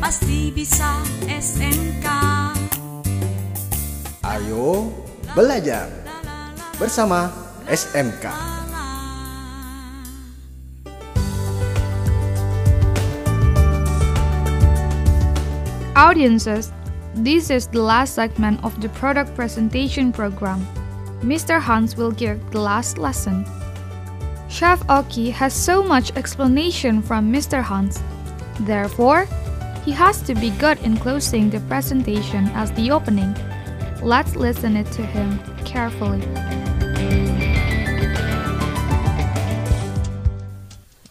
pasti bisa SMK. Ayo belajar bersama SMK. Audiences, this is the last segment of the product presentation program. Mr. Hans will give the last lesson. Chef Oki has so much explanation from Mr. Hans. Therefore, he has to be good in closing the presentation as the opening. Let's listen it to him carefully.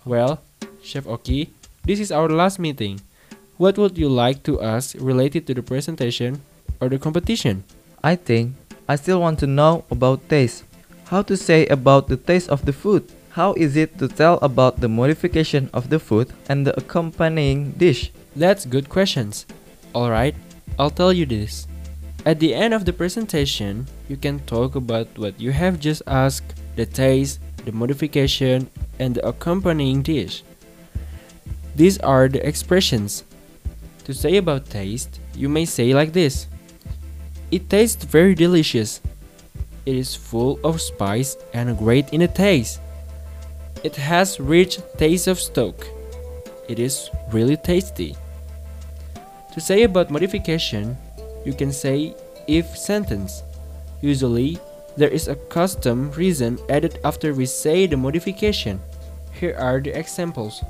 Well, Chef Oki, this is our last meeting. What would you like to ask related to the presentation or the competition? I think I still want to know about taste. How to say about the taste of the food? How is it to tell about the modification of the food and the accompanying dish? That's good questions. Alright, I'll tell you this. At the end of the presentation, you can talk about what you have just asked, the taste, the modification, and the accompanying dish. These are the expressions. To say about taste, you may say like this. It tastes very delicious. It is full of spice and great in the taste. It has rich taste of stock. It is really tasty. To say about modification, you can say if sentence. Usually, there is a custom reason added after we say the modification. Here are the examples.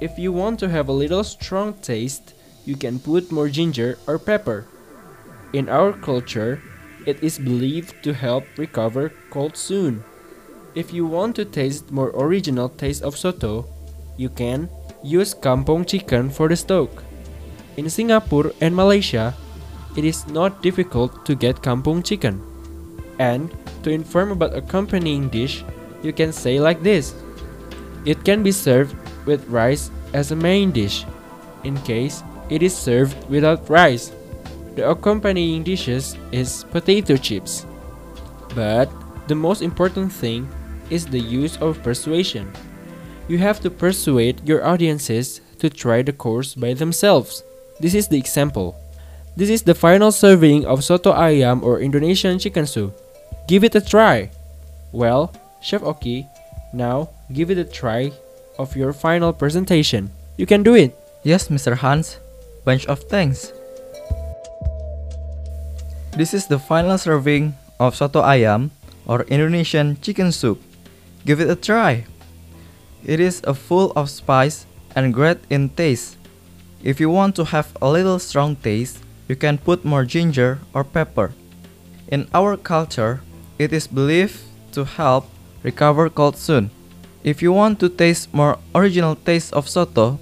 If you want to have a little strong taste, you can put more ginger or pepper. In our culture, it is believed to help recover cold soon. If you want to taste more original taste of soto, you can use kampong chicken for the stock. In Singapore and Malaysia, it is not difficult to get kampong chicken. And to inform about accompanying dish, you can say like this. It can be served with rice as a main dish, in case it is served without rice. The accompanying dishes is potato chips. But the most important thing is the use of persuasion. You have to persuade your audiences to try the course by themselves. This is the example. This is the final serving of soto ayam or Indonesian chicken soup. Give it a try. Well, Chef Oki, now give it a try of your final presentation. You can do it. Yes, Mr. Hans. Bunch of thanks. This is the final serving of soto ayam or Indonesian chicken soup. Give it a try. It is a full of spice and great in taste. If you want to have a little strong taste, you can put more ginger or pepper. In our culture, it is believed to help recover cold soon. If you want to taste more original taste of soto,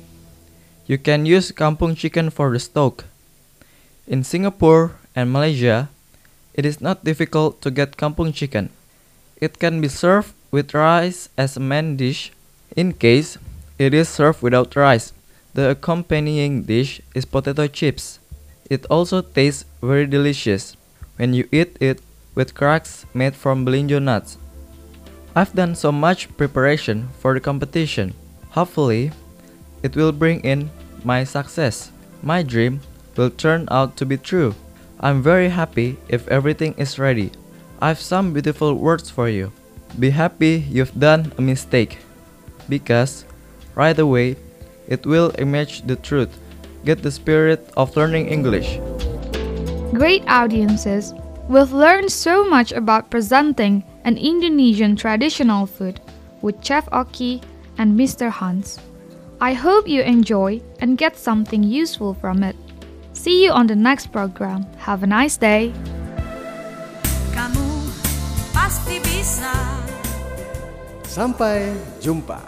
you can use kampung chicken for the stock. In Singapore and Malaysia, it is not difficult to get kampung chicken. It can be served with rice as a main dish in case it is served without rice. The accompanying dish is potato chips. It also tastes very delicious when you eat it with cracks made from belinjo nuts. I've done so much preparation for the competition. Hopefully, it will bring in my success. My dream will turn out to be true. I'm very happy if everything is ready. I've some beautiful words for you. Be happy you've done a mistake. Because right away, it will emerge the truth. Get the spirit of learning English. Great audiences, we've learned so much about presenting an Indonesian traditional food with Chef Oki and Mr. Hans. I hope you enjoy and get something useful from it. See you on the next program. Have a nice day. Kamu pasti bisa. Sampai jumpa.